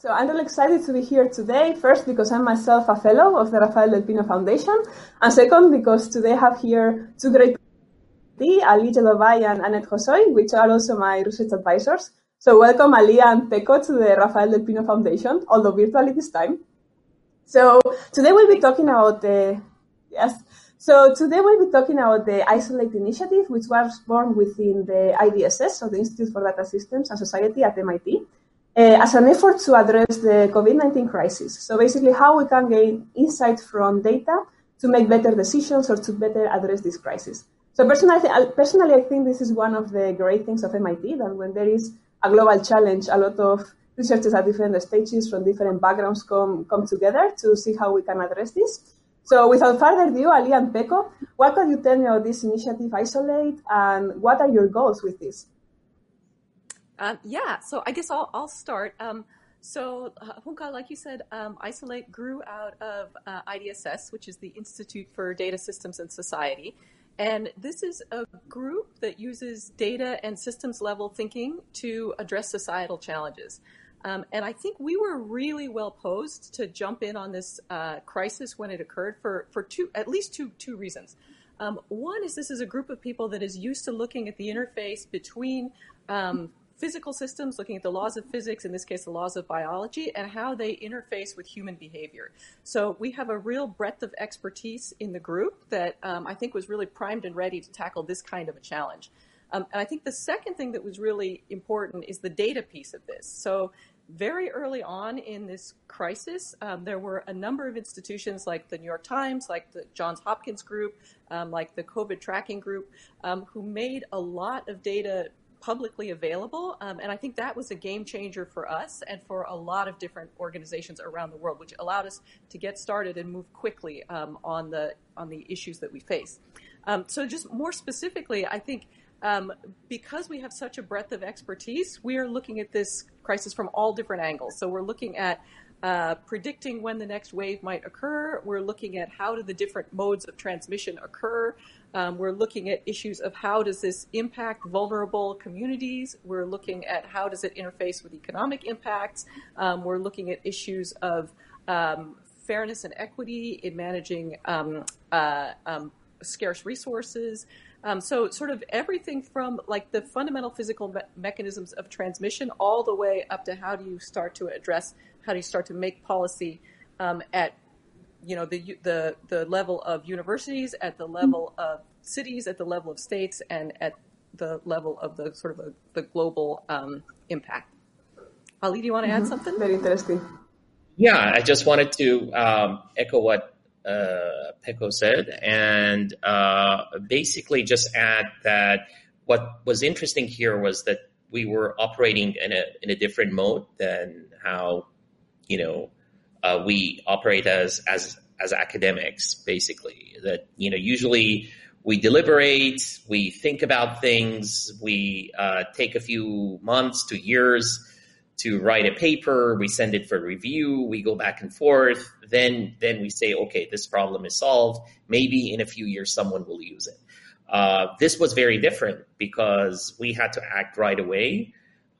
So I'm really excited to be here today. First, because I'm myself a fellow of the Rafael del Pino Foundation, and second, because today I have here two great people, Ali Jadbabaie and Anette Hosoi, which are also my research advisors. So welcome Ali and Peko to the Rafael del Pino Foundation, although virtually this time. So today we'll be talking about the yes. So today we'll be talking about the Isolat initiative, which was born within the IDSS, so the Institute for Data Systems and Society at MIT uh, as an effort to address the COVID-19 crisis. So basically how we can gain insight from data to make better decisions or to better address this crisis. So personally, personally, I think this is one of the great things of MIT, that when there is a global challenge, a lot of researchers at different stages from different backgrounds come, come together to see how we can address this. So without further ado, Ali and Peko, what can you tell me about this initiative Isolat and what are your goals with this? Um, yeah, so I guess I'll, I'll start. Um, so, uh, Hunka, like you said, um, Isolat grew out of uh, IDSS, which is the Institute for Data Systems and Society. And this is a group that uses data and systems level thinking to address societal challenges. Um, and I think we were really well posed to jump in on this uh, crisis when it occurred for, for two, at least two, two reasons. Um, one is this is a group of people that is used to looking at the interface between um, physical systems, looking at the laws of physics, in this case, the laws of biology, and how they interface with human behavior. So we have a real breadth of expertise in the group that um, I think was really primed and ready to tackle this kind of a challenge. Um, and I think the second thing that was really important is the data piece of this. So very early on in this crisis, um, there were a number of institutions like the New York Times, like the Johns Hopkins Group, um, like the COVID Tracking Group, um, who made a lot of data publicly available. Um, and I think that was a game changer for us and for a lot of different organizations around the world, which allowed us to get started and move quickly um, on the on the issues that we face. Um, so just more specifically, I think um, because we have such a breadth of expertise, we are looking at this crisis from all different angles. So we're looking at uh, predicting when the next wave might occur. We're looking at how do the different modes of transmission occur. Um, we're looking at issues of how does this impact vulnerable communities. We're looking at how does it interface with economic impacts. Um, we're looking at issues of um, fairness and equity in managing um, uh, um, scarce resources. Um, so sort of everything from like the fundamental physical me- mechanisms of transmission all the way up to how do you start to address, how do you start to make policy at you know the the the level of universities, at the level of cities, at the level of states, and at the level of the sort of a, the global um, impact. Ali, do you want to add mm-hmm. something? Very interesting. Yeah, I just wanted to um, echo what uh, Peko said, and uh, basically just add that what was interesting here was that we were operating in a in a different mode than how you know uh, we operate as as as academics, basically. That you know, usually we deliberate, we think about things, we uh, take a few months to years to write a paper, we send it for review, we go back and forth, then then we say, okay, this problem is solved. Maybe in a few years someone will use it. Uh, this was very different because we had to act right away.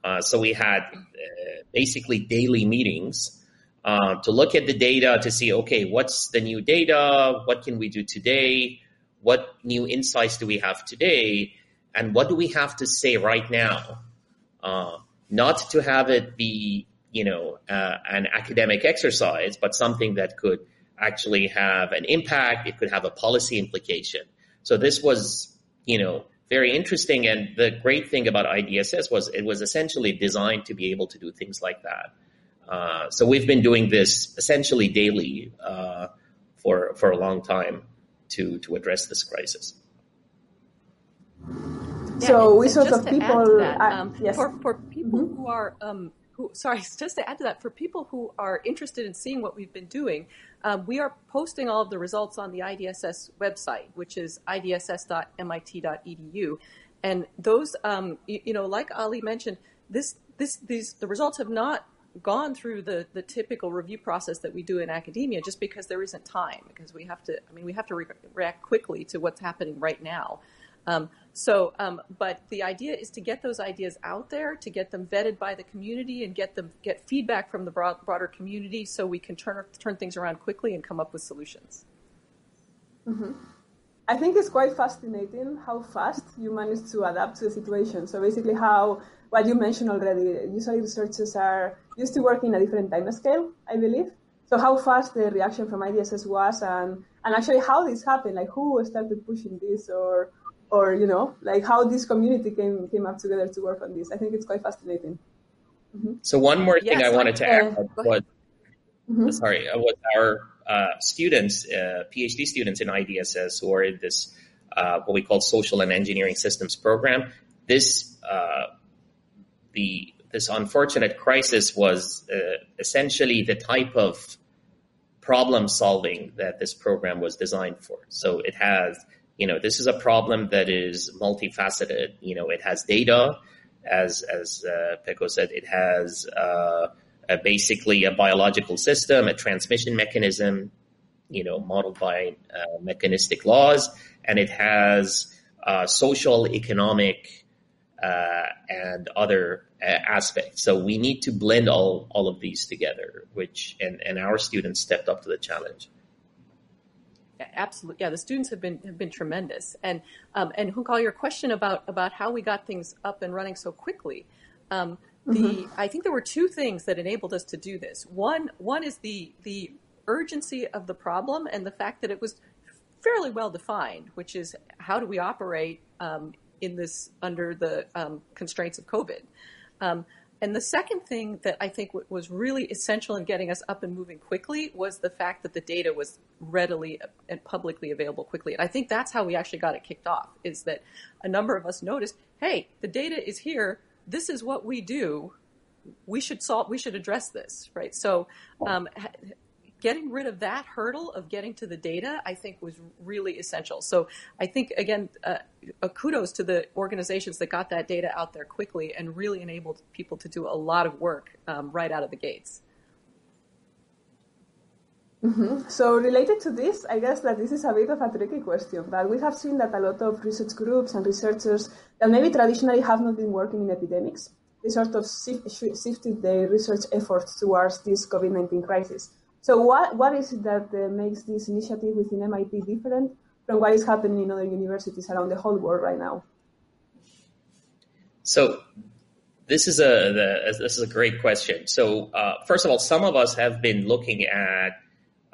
Uh, so we had uh, basically daily meetings uh, to look at the data to see, okay, what's the new data? What can we do today? What new insights do we have today? And what do we have to say right now? Not to have it be, you know, uh, an academic exercise, but something that could actually have an impact. It could have a policy implication. So this was, you know, very interesting. And the great thing about IDSS was it was essentially designed to be able to do things like that. Uh, so we've been doing this essentially daily uh, for for a long time to to address this crisis. Yeah, so we sort of people, that, um, yes. for for people mm-hmm. who are um, who, sorry, just to add to that, for people who are interested in seeing what we've been doing, um, we are posting all of the results on the IDSS website, which is idss.mit.edu. And those, um, you, you, know, like Ali mentioned, this, this, these, the results have not gone through the, the typical review process that we do in academia just because there isn't time because we have to i mean we have to re- react quickly to what's happening right now Um, so, um, but the idea is to get those ideas out there, to get them vetted by the community, and get them get feedback from the broad, broader community, so we can turn turn things around quickly and come up with solutions. Mm-hmm. I think it's quite fascinating how fast you manage to adapt to the situation. So basically, how what you mentioned already. Usually, researchers are used to working a different time scale, I believe. So how fast the reaction from IDSS was, and and actually how this happened, like who started pushing this, or or you know like how this community came came up together to work on this. I think it's quite fascinating. Mm-hmm. So one more thing yes, I wanted to uh, add was mm-hmm. sorry uh, was our uh, students, uh, PhD students in IDSS who are in this uh, what we call social and engineering systems program. This uh, the this unfortunate crisis was essentially the type of problem solving that this program was designed for. So it has you know, this is a problem that is multifaceted. You know, it has data, as as uh, Peko said, it has uh, a basically a biological system, a transmission mechanism, you know, modeled by uh, mechanistic laws, and it has uh, social, economic, uh, and other uh, aspects. So we need to blend all all of these together, which and and our students stepped up to the challenge absolutely. Yeah, the students have been have been tremendous. And um, and Hunkal, your question about about how we got things up and running so quickly. Um, the mm-hmm. I think there were two things that enabled us to do this. One one is the the urgency of the problem and the fact that it was fairly well defined, which is how do we operate um, in this under the um, constraints of COVID. Um, and the second thing that I think was really essential in getting us up and moving quickly was the fact that the data was readily and publicly available quickly. And I think that's how we actually got it kicked off is that a number of us noticed, hey, the data is here. This is what we do. We should solve, we should address this, right? So, um, getting rid of that hurdle of getting to the data, I think was really essential. So I think again, uh, kudos to the organizations that got that data out there quickly and really enabled people to do a lot of work um, right out of the gates. Mm-hmm. So related to this, I guess that this is a bit of a tricky question, but we have seen that a lot of research groups and researchers that maybe traditionally have not been working in epidemics, they sort of shifted their research efforts towards this COVID-19 crisis. So what, what is it that uh, makes this initiative within MIT different from what is happening in other universities around the whole world right now? So this is a the, this is a great question. So uh, first of all, some of us have been looking at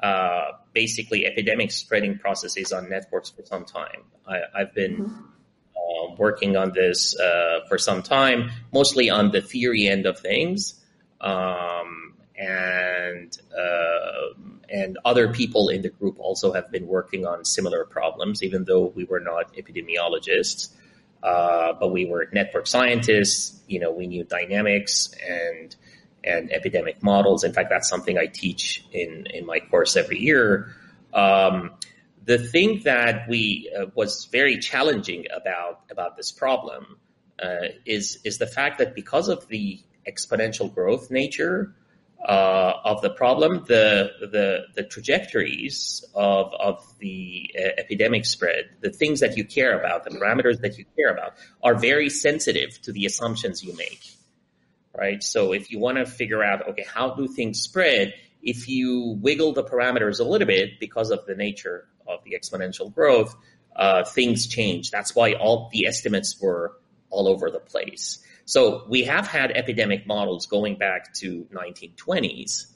uh, basically epidemic spreading processes on networks for some time. I, have been mm-hmm. um, working on this uh, for some time, mostly on the theory end of things. Um, and uh, and other people in the group also have been working on similar problems, even though we were not epidemiologists. Uh, but we were network scientists. You know, we knew dynamics and and epidemic models. In fact, that's something I teach in in my course every year. Um, the thing that we uh, was very challenging about about this problem uh, is is the fact that because of the exponential growth nature uh, of the problem, the the, the trajectories of of the uh, epidemic spread, the things that you care about, the parameters that you care about, are very sensitive to the assumptions you make. Right. So if you want to figure out, okay, how do things spread? If you wiggle the parameters a little bit because of the nature of the exponential growth, uh, things change. That's why all the estimates were all over the place. So we have had epidemic models going back to 1920s.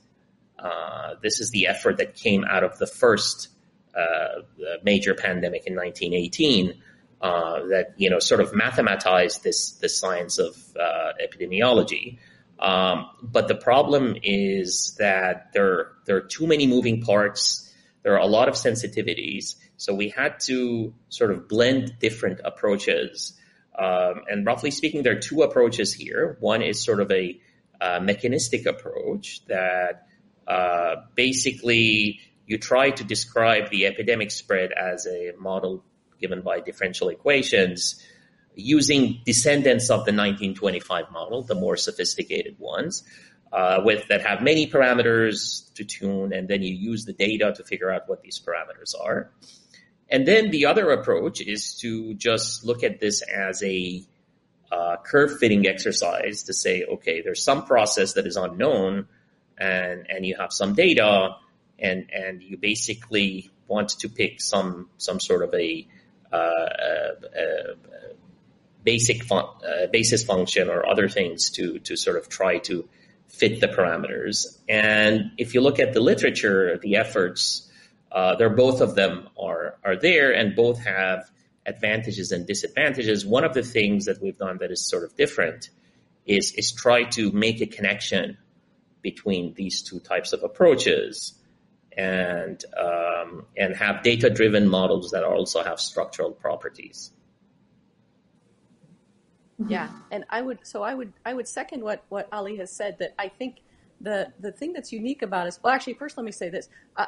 Uh, this is the effort that came out of the first uh, major pandemic in 1918 uh, that you know sort of mathematized this this science of uh, epidemiology. Um, but the problem is that there there are too many moving parts. There are a lot of sensitivities. So we had to sort of blend different approaches um, and roughly speaking, there are two approaches here. One is sort of a uh, mechanistic approach that uh, basically you try to describe the epidemic spread as a model given by differential equations using descendants of the 1925 model, the more sophisticated ones, uh, with that have many parameters to tune, and then you use the data to figure out what these parameters are. And then the other approach is to just look at this as a uh, curve fitting exercise to say, okay, there's some process that is unknown, and and you have some data, and and you basically want to pick some some sort of a, uh, a, a basic fun, uh, basis function or other things to to sort of try to fit the parameters. And if you look at the literature, the efforts, uh, there both of them are are there, and both have advantages and disadvantages. One of the things that we've done that is sort of different is is try to make a connection between these two types of approaches and um, and have data driven models that also have structural properties. Yeah, and I would so I would I would second what what Ali has said that I think the the thing that's unique about us. Well, actually, first let me say this. Uh,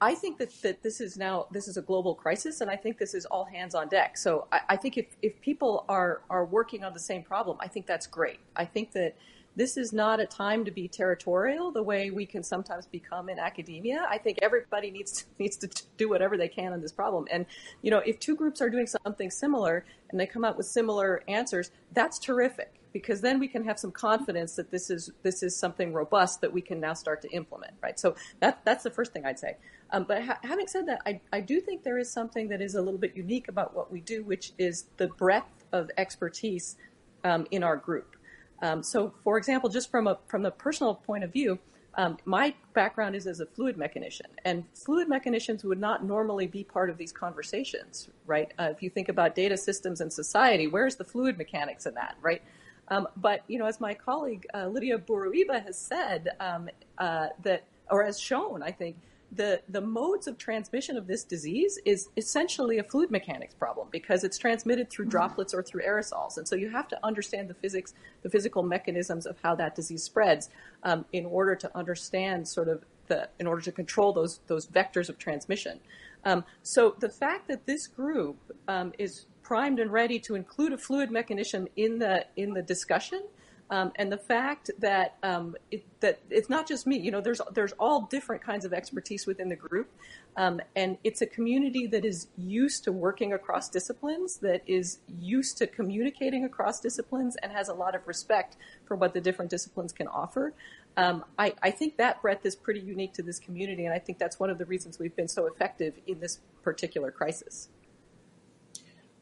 I think that, that this is now this is a global crisis, and I think this is all hands on deck. So I, I think if, if people are are working on the same problem, I think that's great. I think that this is not a time to be territorial the way we can sometimes become in academia. I think everybody needs to, needs to do whatever they can on this problem. And you know, if two groups are doing something similar and they come out with similar answers, that's terrific because then we can have some confidence that this is this is something robust that we can now start to implement, right? So that that's the first thing I'd say. Um, but ha- having said that, I, I do think there is something that is a little bit unique about what we do, which is the breadth of expertise um, in our group. Um, so, for example, just from a from the personal point of view, um, my background is as a fluid mechanician, and fluid mechanicians would not normally be part of these conversations, right? Uh, if you think about data systems and society, where's the fluid mechanics in that, right? Um, but you know, as my colleague uh, Lydia Bourouiba has said, um, uh, that or has shown, I think the, the modes of transmission of this disease is essentially a fluid mechanics problem because it's transmitted through droplets or through aerosols. And so you have to understand the physics, the physical mechanisms of how that disease spreads um, in order to understand sort of the, in order to control those, those vectors of transmission. Um, so the fact that this group um, is primed and ready to include a fluid mechanician in the, in the discussion um, and the fact that um, it, that it's not just me, you know, there's there's all different kinds of expertise within the group, um, and it's a community that is used to working across disciplines, that is used to communicating across disciplines, and has a lot of respect for what the different disciplines can offer. Um, I, I think that breadth is pretty unique to this community, and I think that's one of the reasons we've been so effective in this particular crisis.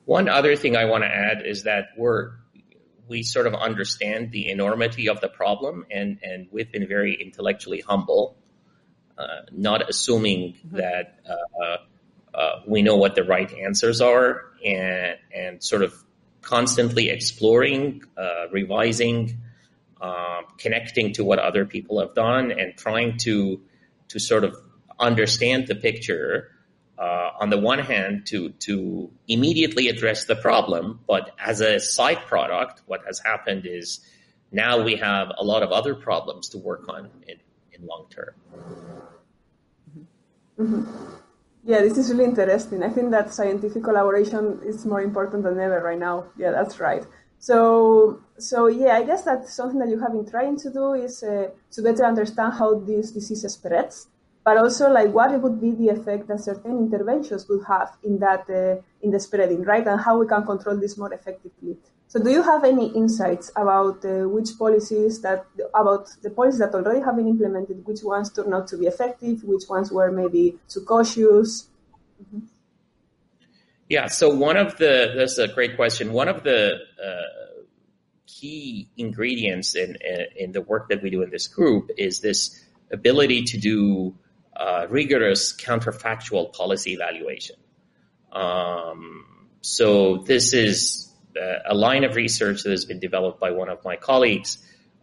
One other thing I want to add is that we're we sort of understand the enormity of the problem and, and we've been very intellectually humble, uh, not assuming mm-hmm. that uh, uh, we know what the right answers are and, and sort of constantly exploring, uh, revising, um, connecting to what other people have done and trying to, to sort of understand the picture uh, on the one hand to to immediately address the problem, but as a side product, what has happened is now we have a lot of other problems to work on in, in long term. Mm-hmm. Yeah, this is really interesting. I think that scientific collaboration is more important than ever right now. Yeah, that's right. So, so yeah, I guess that something that you have been trying to do is uh, to better understand how this disease spreads but also like what would be the effect that certain interventions would have in that uh, in the spreading, right? And how we can control this more effectively. So, do you have any insights about uh, which policies that about the policies that already have been implemented, which ones turned out to be effective, which ones were maybe too cautious? Mm-hmm. Yeah. So one of the that's a great question. One of the uh, key ingredients in in the work that we do in this group is this ability to do uh, rigorous counterfactual policy evaluation. Um, so this is uh, a line of research that has been developed by one of my colleagues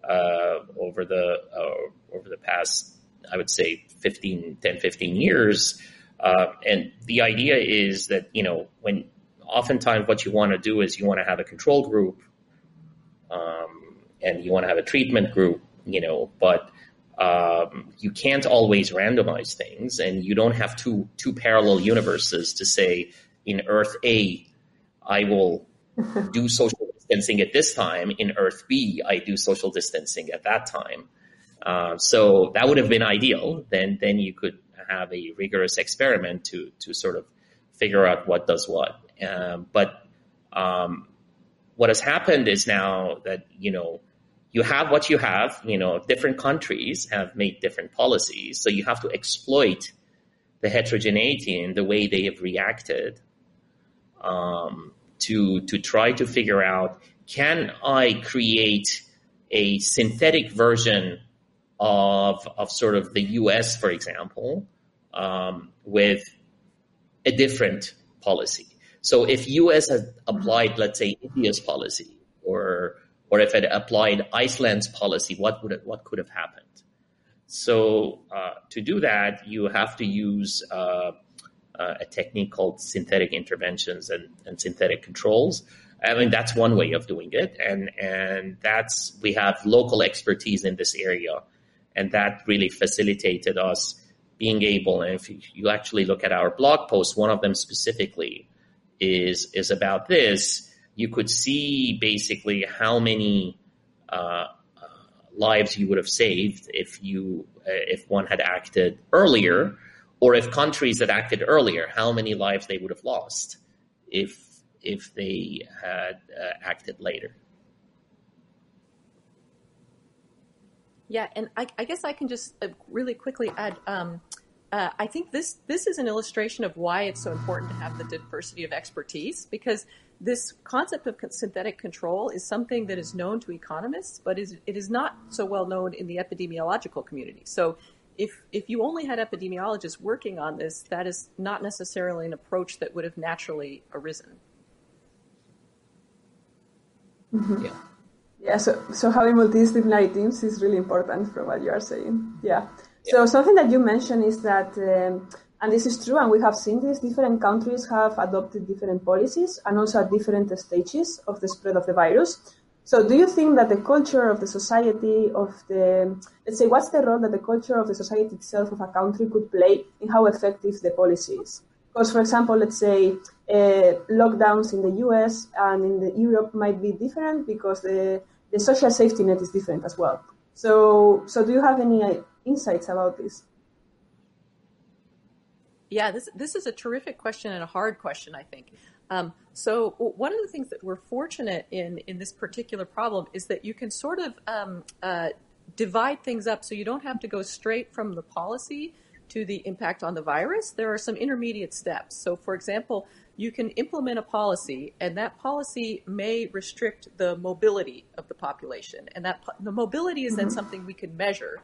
uh, over the uh, over the past, I would say, 15, 10, 15 years. Uh, and the idea is that you know when oftentimes what you want to do is you want to have a control group um, and you want to have a treatment group, you know, but um, you can't always randomize things, and you don't have two two parallel universes to say in Earth A, I will do social distancing at this time. In Earth B, I do social distancing at that time. Uh, so that would have been ideal. Then then you could have a rigorous experiment to to sort of figure out what does what. Um, but um, what has happened is now that you know you have what you have. You know, different countries have made different policies, so you have to exploit the heterogeneity in the way they have reacted um, to to try to figure out can I create a synthetic version of of sort of the U.S. for example um, with a different policy. So if U.S. had applied, let's say, India's policy, or if it applied Iceland's policy, what would it, what could have happened? So uh, to do that, you have to use uh, uh, a technique called synthetic interventions and, and synthetic controls. I mean that's one way of doing it, and and that's we have local expertise in this area, and that really facilitated us being able. And if you actually look at our blog post, one of them specifically is is about this. You could see basically how many uh, uh, lives you would have saved if you uh, if one had acted earlier, or if countries had acted earlier, how many lives they would have lost if if they had uh, acted later. Yeah, and I, I, guess I can just uh, really quickly add. Um, uh, I think this this is an illustration of why it's so important to have the diversity of expertise because this concept of synthetic control is something that is known to economists, but is it is not so well known in the epidemiological community. So, if if you only had epidemiologists working on this, that is not necessarily an approach that would have naturally arisen. Mm-hmm. Yeah. Yeah. So so having multidisciplinary teams is really important from what you are saying. Yeah. So something that you mentioned is that, um, and this is true, and we have seen this, different countries have adopted different policies and also at different stages of the spread of the virus. So do you think that the culture of the society of the, let's say, what's the role that the culture of the society itself of a country could play in how effective the policy is? Because, for example, let's say uh, lockdowns in the US and in the Europe might be different because the, the social safety net is different as well. So, so do you have any insights about this? Yeah, this this is a terrific question and a hard question, I think. Um, so one of the things that we're fortunate in in this particular problem is that you can sort of um, uh, divide things up, so you don't have to go straight from the policy to the impact on the virus. There are some intermediate steps. So, for example, you can implement a policy, and that policy may restrict the mobility of the population, and that the mobility is mm-hmm. then something we can measure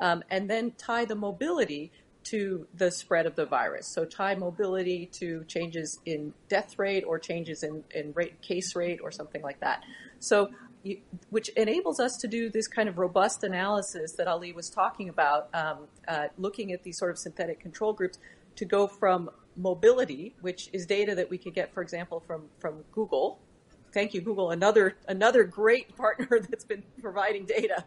um, and then tie the mobility to the spread of the virus. So tie mobility to changes in death rate or changes in, in rate, case rate or something like that. So you, which enables us to do this kind of robust analysis that Ali was talking about, um, uh, looking at these sort of synthetic control groups to go from mobility, which is data that we could get, for example, from, from Google. Thank you, Google, another, another great partner that's been providing data.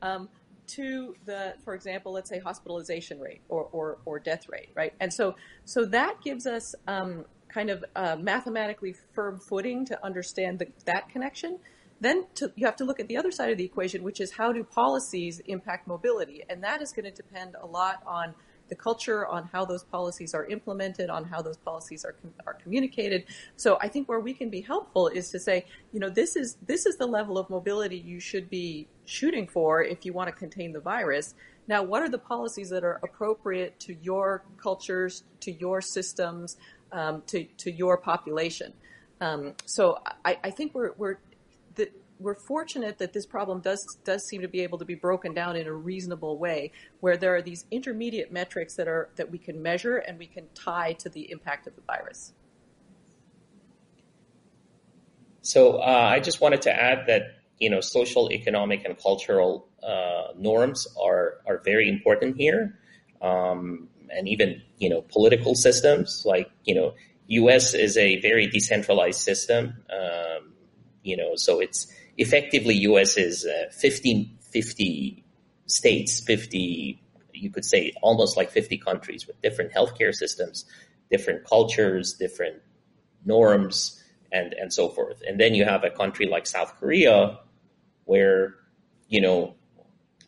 Um, to the, for example, let's say hospitalization rate or, or, or death rate, right? And so, so that gives us um, kind of mathematically firm footing to understand the, that connection. Then to, you have to look at the other side of the equation, which is how do policies impact mobility? And that is going to depend a lot on the culture, on how those policies are implemented, on how those policies are are communicated. So I think where we can be helpful is to say, you know, this is this is the level of mobility you should be shooting for if you want to contain the virus. Now, what are the policies that are appropriate to your cultures, to your systems, um, to to your population? Um, so I, I, think we're we're we're fortunate that this problem does does seem to be able to be broken down in a reasonable way, where there are these intermediate metrics that are that we can measure and we can tie to the impact of the virus. So uh, I just wanted to add that you know social, economic, and cultural uh, norms are are very important here, um, and even you know political systems like you know U.S. is a very decentralized system. Um, you know, so it's effectively U.S. is uh, 50, 50 states, 50, you could say almost like 50 countries with different healthcare systems, different cultures, different norms, and, and so forth. And then you have a country like South Korea where, you know,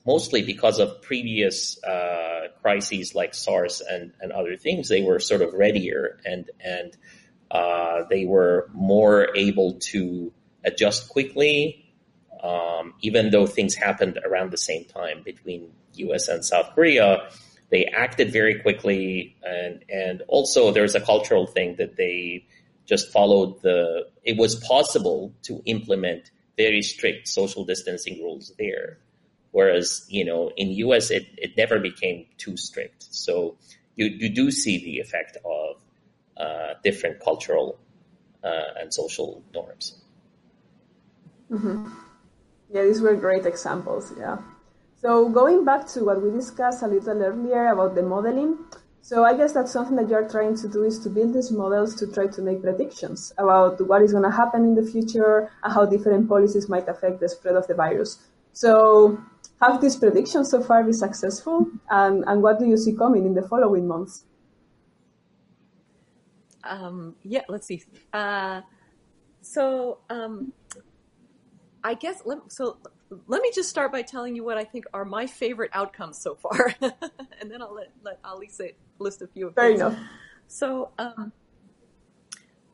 mostly because of previous uh, crises like SARS and, and other things, they were sort of readier and and uh, they were more able to adjust quickly, um, even though things happened around the same time between U.S. and South Korea. They acted very quickly, and and also there's a cultural thing that they just followed the. It was possible to implement very strict social distancing rules there Whereas, you know, in US, it, it never became too strict. So you, you do see the effect of uh, different cultural uh, and social norms. Mm-hmm. Yeah, these were great examples. Yeah. So going back to what we discussed a little earlier about the modeling, so I guess that's something that you're trying to do is to build these models to try to make predictions about what is going to happen in the future and how different policies might affect the spread of the virus. So have these predictions so far been successful? And, and what do you see coming in the following months? Um, yeah, let's see. Uh, so um, I guess so. Let me just start by telling you what I think are my favorite outcomes so far, and then I'll let, let Ali say, list a few. Of Fair enough. So um,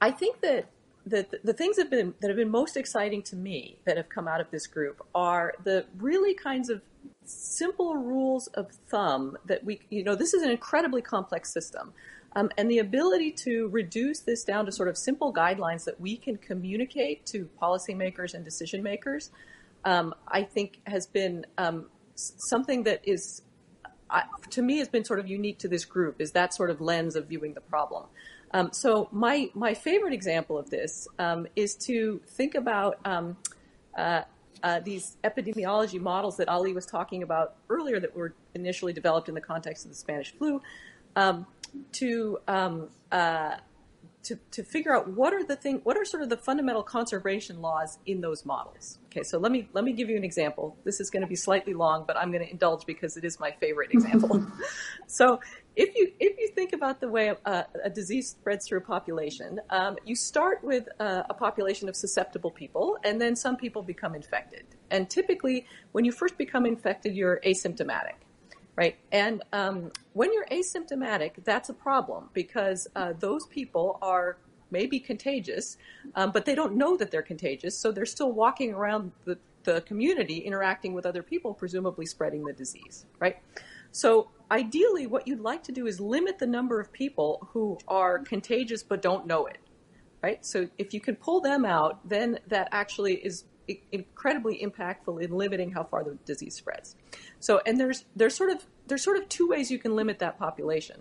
I think that the, the things that have been that have been most exciting to me that have come out of this group are the really kinds of simple rules of thumb that we you know this is an incredibly complex system um, and the ability to reduce this down to sort of simple guidelines that we can communicate to policymakers and decision makers um, i think has been um, something that is uh, to me has been sort of unique to this group is that sort of lens of viewing the problem um, so my my favorite example of this um, is to think about um, uh, uh, these epidemiology models that Ali was talking about earlier that were initially developed in the context of the Spanish flu. Um, to um, uh, to, to figure out what are the thing, what are sort of the fundamental conservation laws in those models. Okay, so let me let me give you an example. This is going to be slightly long, but I'm going to indulge because it is my favorite example. so if you if you think about the way a, a disease spreads through a population, um, you start with a, a population of susceptible people, and then some people become infected. And typically, when you first become infected, you're asymptomatic right? And um, when you're asymptomatic, that's a problem because uh, those people are maybe contagious, um, but they don't know that they're contagious, so they're still walking around the, the community, interacting with other people, presumably spreading the disease, right? So ideally, what you'd like to do is limit the number of people who are contagious but don't know it, right? So if you can pull them out, then that actually is incredibly impactful in limiting how far the disease spreads. So, and there's there's sort of there's sort of two ways you can limit that population.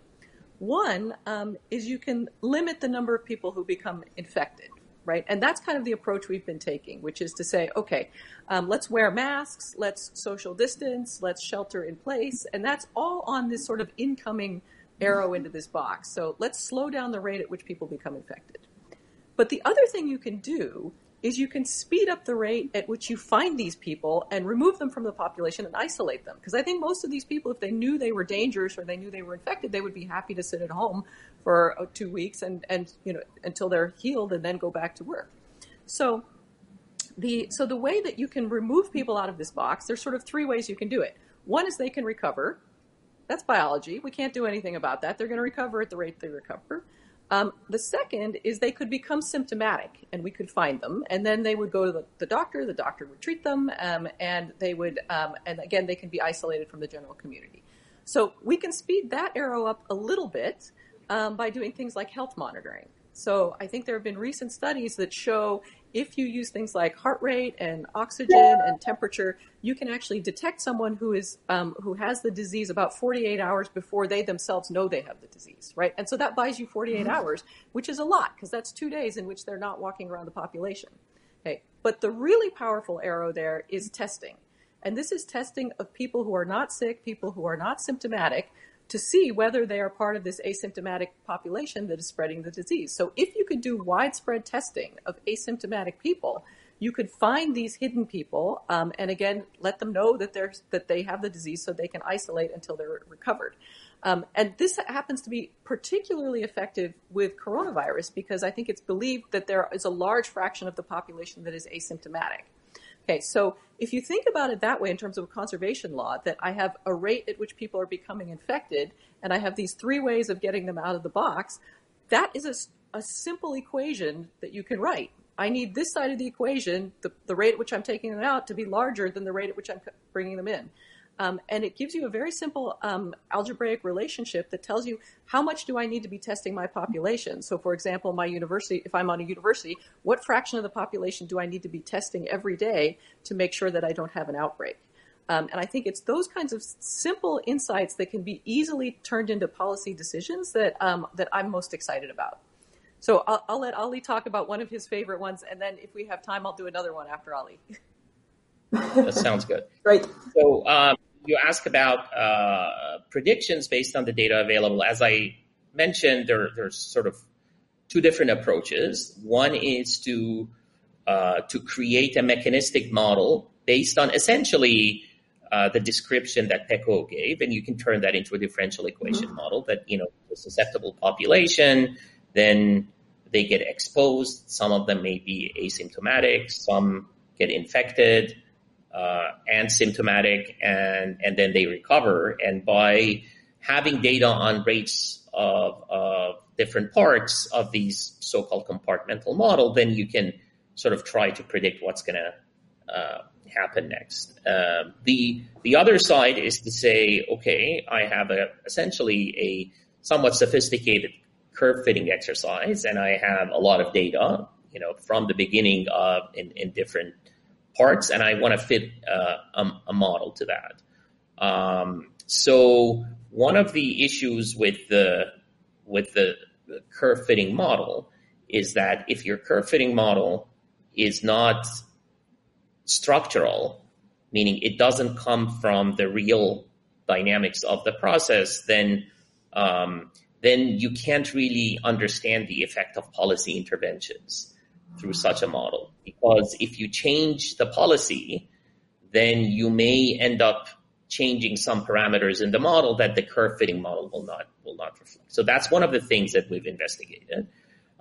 One um, is you can limit the number of people who become infected, right? And that's kind of the approach we've been taking, which is to say, okay, um, let's wear masks, let's social distance, let's shelter in place, and that's all on this sort of incoming arrow into this box. So let's slow down the rate at which people become infected. But the other thing you can do is you can speed up the rate at which you find these people and remove them from the population and isolate them. Because I think most of these people, if they knew they were dangerous or they knew they were infected, they would be happy to sit at home for uh, two weeks and, and you know until they're healed and then go back to work. So the so the way that you can remove people out of this box, there's sort of three ways you can do it. One is they can recover. That's biology. We can't do anything about that. They're going to recover at the rate they recover. Um, the second is they could become symptomatic, and we could find them, and then they would go to the, the doctor. The doctor would treat them, um, and they would, um, and again, they can be isolated from the general community. So we can speed that arrow up a little bit um, by doing things like health monitoring. So I think there have been recent studies that show if you use things like heart rate and oxygen and temperature, you can actually detect someone who is um, who has the disease about 48 hours before they themselves know they have the disease, right? And so that buys you 48 mm-hmm. hours, which is a lot because that's two days in which they're not walking around the population. Okay, but the really powerful arrow there is testing, and this is testing of people who are not sick, people who are not symptomatic, to see whether they are part of this asymptomatic population that is spreading the disease. So if you could do widespread testing of asymptomatic people, you could find these hidden people um, and again let them know that they're that they have the disease so they can isolate until they're recovered. Um, and this happens to be particularly effective with coronavirus because I think it's believed that there is a large fraction of the population that is asymptomatic. Okay, so if you think about it that way in terms of a conservation law, that I have a rate at which people are becoming infected, and I have these three ways of getting them out of the box, that is a, a simple equation that you can write. I need this side of the equation, the, the rate at which I'm taking them out, to be larger than the rate at which I'm bringing them in. Um, and it gives you a very simple um, algebraic relationship that tells you how much do I need to be testing my population. So, for example, my university, if I'm on a university, what fraction of the population do I need to be testing every day to make sure that I don't have an outbreak? Um, and I think it's those kinds of simple insights that can be easily turned into policy decisions that um, that I'm most excited about. So I'll, I'll, let Ali talk about one of his favorite ones, and then if we have time, I'll do another one after Ali. that sounds good. Right. So um, you ask about uh, predictions based on the data available. As I mentioned, there, there's sort of two different approaches. One is to uh, to create a mechanistic model based on essentially uh, the description that Peko gave, and you can turn that into a differential equation mm-hmm. model that you know a susceptible population, then they get exposed. Some of them may be asymptomatic, some get infected uh, and symptomatic, and and then they recover. And by having data on rates of, of different parts of these so-called compartmental model, then you can sort of try to predict what's going to uh, happen next. Um, the the other side is to say, okay, I have a essentially a somewhat sophisticated curve fitting exercise, and I have a lot of data, you know, from the beginning of in, in different parts, and I want to fit uh, a, a, model to that. Um, so one of the issues with the with the, curve fitting model is that if your curve fitting model is not structural, meaning it doesn't come from the real dynamics of the process, then um, then you can't really understand the effect of policy interventions through such a model. Because if you change the policy, then you may end up changing some parameters in the model that the curve fitting model will not will not reflect. So that's one of the things that we've investigated.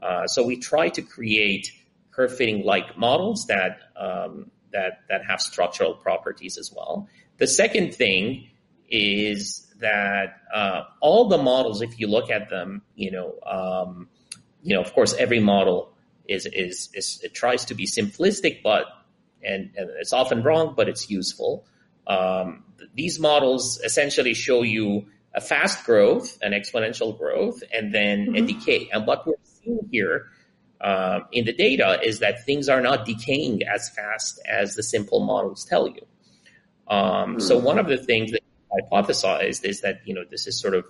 Uh, so we try to create curve fitting like models that um, that that have structural properties as well. The second thing is that uh, all the models, if you look at them, you know, um, you know, of course, every model is, is, is it tries to be simplistic, but and, and it's often wrong, but it's useful. Um, these models essentially show you a fast growth, an exponential growth, and then mm-hmm. a decay. And what we're seeing here uh, in the data is that things are not decaying as fast as the simple models tell you. Um, mm-hmm. So one of the things that hypothesized is that you know this is sort of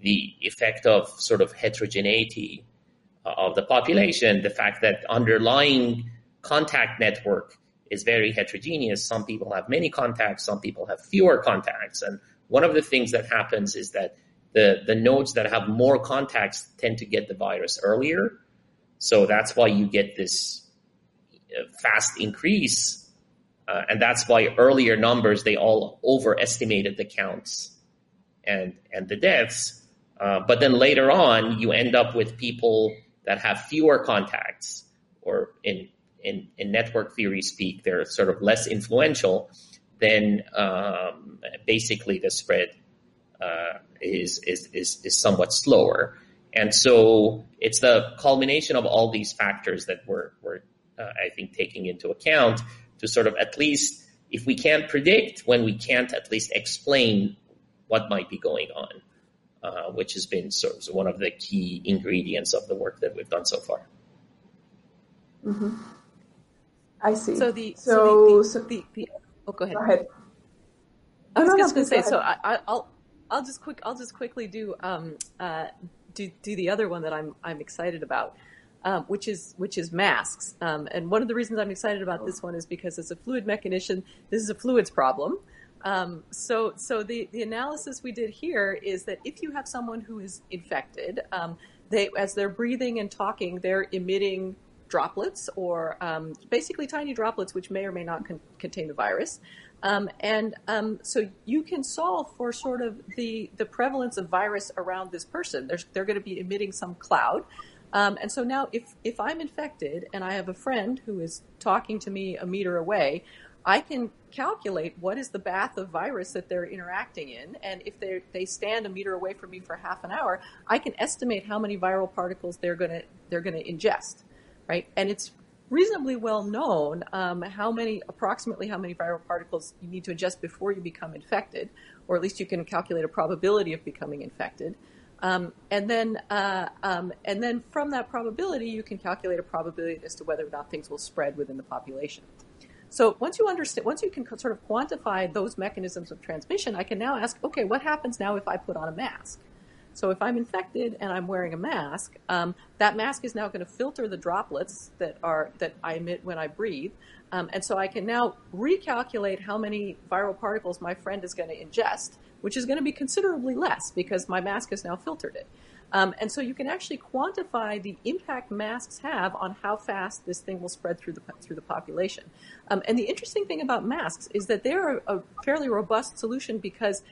the effect of sort of heterogeneity of the population, the fact that underlying contact network is very heterogeneous. Some people have many contacts, some people have fewer contacts. And one of the things that happens is that the, the nodes that have more contacts tend to get the virus earlier. So that's why you get this uh, fast increase. Uh, and that's why earlier numbers, they all overestimated the counts and, and the deaths. Uh, but then later on, you end up with people that have fewer contacts, or in in, in network theory speak, they're sort of less influential, then um, basically the spread uh, is, is, is, is somewhat slower. And so it's the culmination of all these factors that we're, we're uh, I think, taking into account to sort of at least, if we can't predict, when we can't at least explain what might be going on uh, which has been sort of one of the key ingredients of the work that we've done so far. Mm-hmm. I see. So the so, so, the, the, the, oh, go ahead. Go ahead. I was no, just no, going to say. So I, will I'll just quick I'll just quickly do um uh do do the other one that I'm I'm excited about. Um, which is which is masks. Um, and one of the reasons I'm excited about this one is because as a fluid mechanician, this is a fluids problem. Um, so, so the, the analysis we did here is that if you have someone who is infected, um, they as they're breathing and talking, they're emitting droplets or um, basically tiny droplets, which may or may not con- contain the virus. Um, and um, so you can solve for sort of the the prevalence of virus around this person. They're, they're going to be emitting some cloud. Um, and so now, if if I'm infected and I have a friend who is talking to me a meter away, I can calculate what is the bath of virus that they're interacting in, and if they they stand a meter away from me for half an hour, I can estimate how many viral particles they're gonna they're gonna ingest, right? And it's reasonably well known um, how many approximately how many viral particles you need to ingest before you become infected, or at least you can calculate a probability of becoming infected. Um, and then, uh, um, and then from that probability, you can calculate a probability as to whether or not things will spread within the population. So once you understand, once you can sort of quantify those mechanisms of transmission, I can now ask, okay, what happens now if I put on a mask? So if I'm infected and I'm wearing a mask, um, that mask is now going to filter the droplets that are that I emit when I breathe, um, and so I can now recalculate how many viral particles my friend is going to ingest, which is going to be considerably less because my mask has now filtered it. Um, and so you can actually quantify the impact masks have on how fast this thing will spread through the through the population. Um, and the interesting thing about masks is that they're a, a fairly robust solution because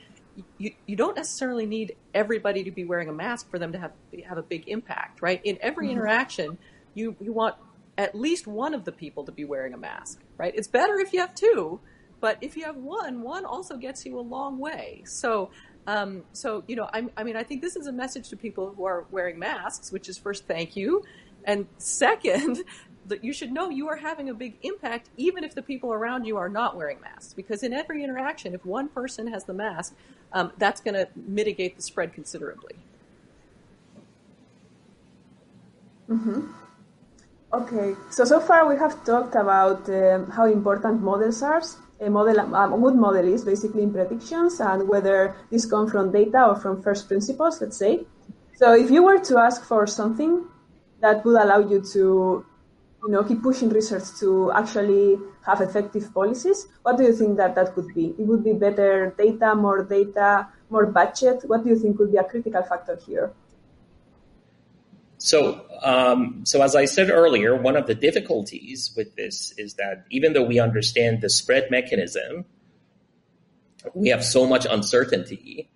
you, you don't necessarily need everybody to be wearing a mask for them to have have a big impact, right? In every mm-hmm. interaction, you you want at least one of the people to be wearing a mask, right? It's better if you have two, but if you have one, one also gets you a long way. So um, so, you know, I, I mean, I think this is a message to people who are wearing masks, which is first, thank you. And second, that you should know you are having a big impact even if the people around you are not wearing masks. Because in every interaction, if one person has the mask, um, that's going to mitigate the spread considerably. Mm-hmm. Okay, so so far we have talked about um, how important models are a model, a good model is basically in predictions and whether this come from data or from first principles, let's say. So if you were to ask for something that would allow you to, you know, keep pushing research to actually have effective policies, what do you think that that could be? It would be better data, more data, more budget. What do you think would be a critical factor here? So, um, so as I said earlier, one of the difficulties with this is that even though we understand the spread mechanism, we have so much uncertainty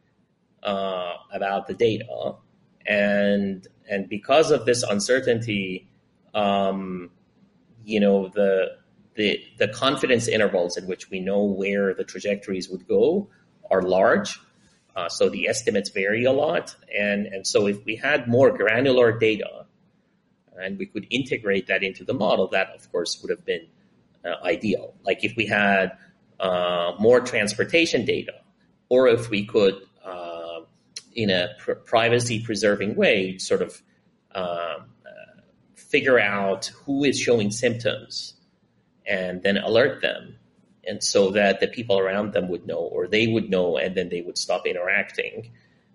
uh, about the data, and and because of this uncertainty, um, you know the the the confidence intervals in which we know where the trajectories would go are large, uh, so the estimates vary a lot. And, and so if we had more granular data and we could integrate that into the model, that of course would have been uh, ideal. Like if we had uh, more transportation data, or if we could, uh, in a pr- privacy preserving way, sort of um, figure out who is showing symptoms and then alert them and so that the people around them would know, or they would know, and then they would stop interacting.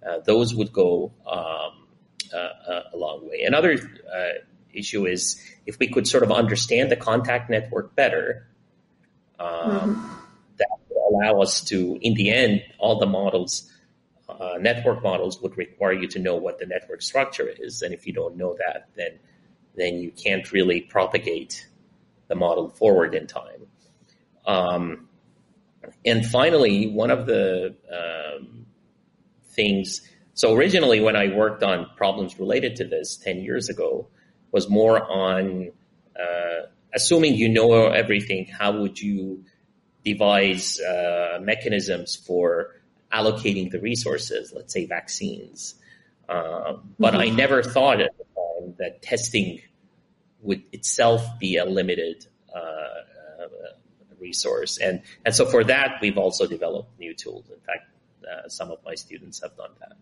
Uh, those would go um, uh, uh, a long way. Another uh, issue is if we could sort of understand the contact network better, um, mm-hmm. that would allow us to, in the end, all the models, uh, network models would require you to know what the network structure is, and if you don't know that, then then you can't really propagate the model forward in time. Um, and finally, one of the um, things. So originally, when I worked on problems related to this ten years ago, was more on uh, assuming you know everything. How would you devise uh, mechanisms for allocating the resources? Let's say vaccines. Uh, but mm-hmm. I never thought at the time that testing would itself be a limited uh, resource. And, and so for that, we've also developed new tools. In fact, uh, some of my students have done that.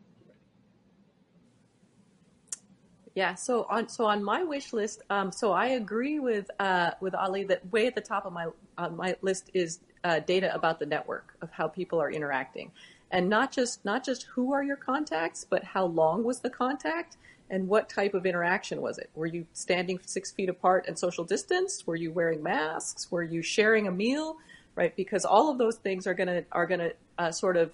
Yeah. So on so on my wish list, um, so I agree with uh, with Ali that way at the top of my on my list is uh, data about the network of how people are interacting, and not just not just who are your contacts, but how long was the contact, and what type of interaction was it? Were you standing six feet apart and social distance? Were you wearing masks? Were you sharing a meal? Right, because all of those things are gonna are gonna uh, sort of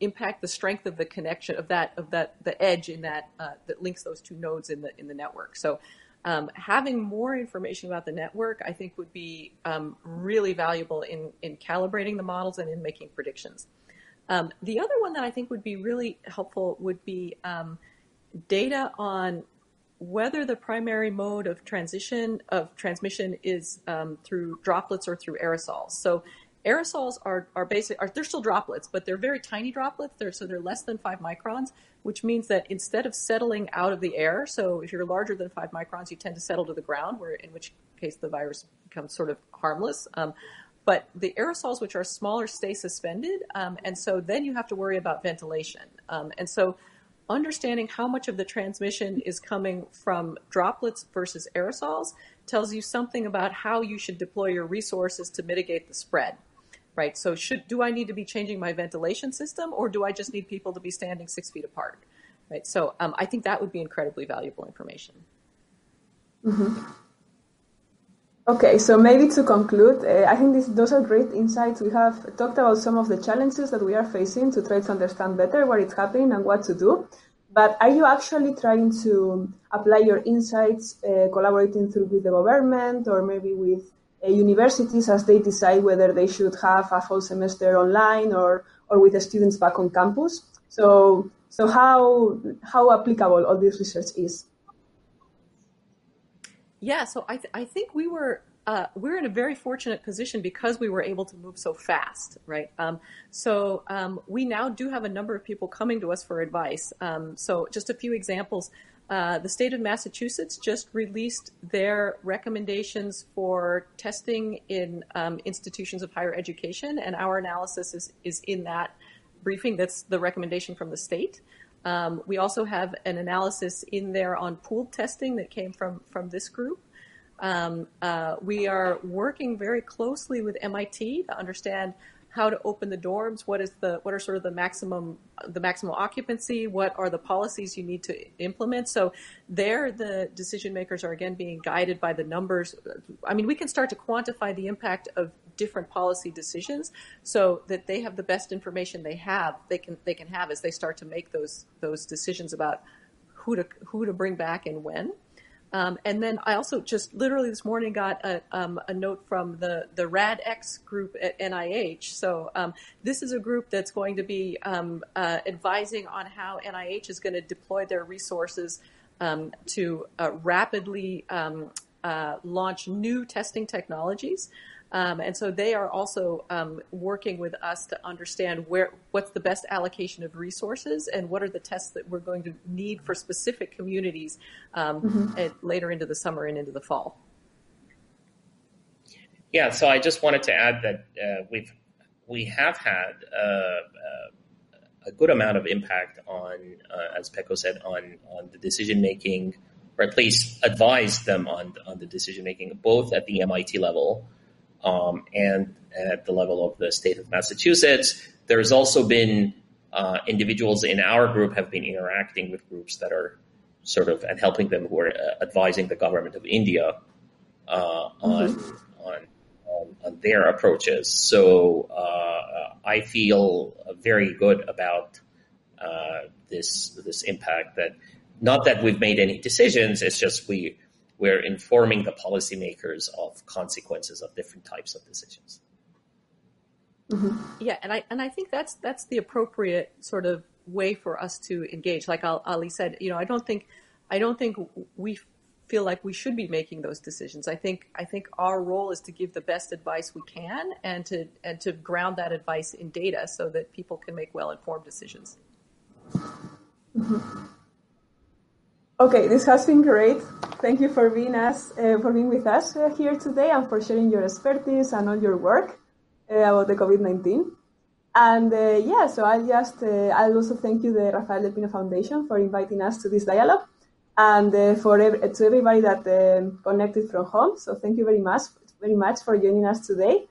impact the strength of the connection of that of that the edge in that uh, that links those two nodes in the in the network. So um, having more information about the network, I think, would be um, really valuable in in calibrating the models and in making predictions. Um, the other one that I think would be really helpful would be um, data on whether the primary mode of transition of transmission is um, through droplets or through aerosols. So aerosols are are basic are they're still droplets, but they're very tiny droplets. They're so they're less than five microns, which means that instead of settling out of the air, so if you're larger than five microns, you tend to settle to the ground, where in which case the virus becomes sort of harmless. Um, but the aerosols, which are smaller, stay suspended, um, and so then you have to worry about ventilation. Um, and so understanding how much of the transmission is coming from droplets versus aerosols tells you something about how you should deploy your resources to mitigate the spread. Right. So should do I need to be changing my ventilation system, or do I just need people to be standing six feet apart? Right. So um, I think that would be incredibly valuable information. Mm-hmm. Okay, so maybe to conclude, uh, I think this, those are great insights. We have talked about some of the challenges that we are facing to try to understand better what is happening and what to do. But are you actually trying to apply your insights, uh, collaborating through with the government or maybe with uh, universities as they decide whether they should have a whole semester online or, or with the students back on campus? So, so how, how applicable all this research is? Yeah, so I, th- I think we were uh, we're in a very fortunate position because we were able to move so fast, right? Um, so um, we now do have a number of people coming to us for advice. Um, so just a few examples. Uh, the state of Massachusetts just released their recommendations for testing in um, institutions of higher education, and our analysis is, is in that briefing. That's the recommendation from the state. Um, we also have an analysis in there on pooled testing that came from, from this group. Um, uh, we are working very closely with MIT to understand how to open the dorms, what is the what are sort of the maximum the maximum occupancy, what are the policies you need to implement. So there the decision makers are again being guided by the numbers. I mean, we can start to quantify the impact of different policy decisions so that they have the best information they have they can they can have as they start to make those those decisions about who to who to bring back and when. Um, and then I also just literally this morning got a, um, a note from the, the RADx group at NIH. So um, this is a group that's going to be um, uh, advising on how NIH is going to deploy their resources um, to uh, rapidly um, uh, launch new testing technologies. Um, and so they are also um, working with us to understand where what's the best allocation of resources and what are the tests that we're going to need for specific communities um, mm-hmm. later into the summer and into the fall. Yeah, so I just wanted to add that uh, we've we have had uh, uh, a good amount of impact on, uh, as Peko said, on on the decision making, or at least advised them on on the decision making, both at the MIT level um, and at the level of the state of Massachusetts. There's also been uh, individuals in our group have been interacting with groups that are sort of and helping them who are uh, advising the government of India uh, on, mm-hmm. on, on, on their approaches. So uh, I feel very good about uh, this this impact. That not that we've made any decisions. It's just we we're informing the policymakers of consequences of different types of decisions. Mm-hmm. Yeah, and I and I think that's that's the appropriate sort of way for us to engage. Like Ali said, you know, I don't think I don't think we feel like we should be making those decisions. I think I think our role is to give the best advice we can and to and to ground that advice in data so that people can make well informed decisions. Mm-hmm. Okay, this has been great. Thank you for being us uh, for being with us uh, here today and for sharing your expertise and all your work uh, about the COVID nineteen. And uh, yeah, so I'll just uh, I'll also thank you the Rafael del Pino Foundation for inviting us to this dialogue, and uh, for ev- to everybody that connected from home. So thank you very much, very much for joining us today.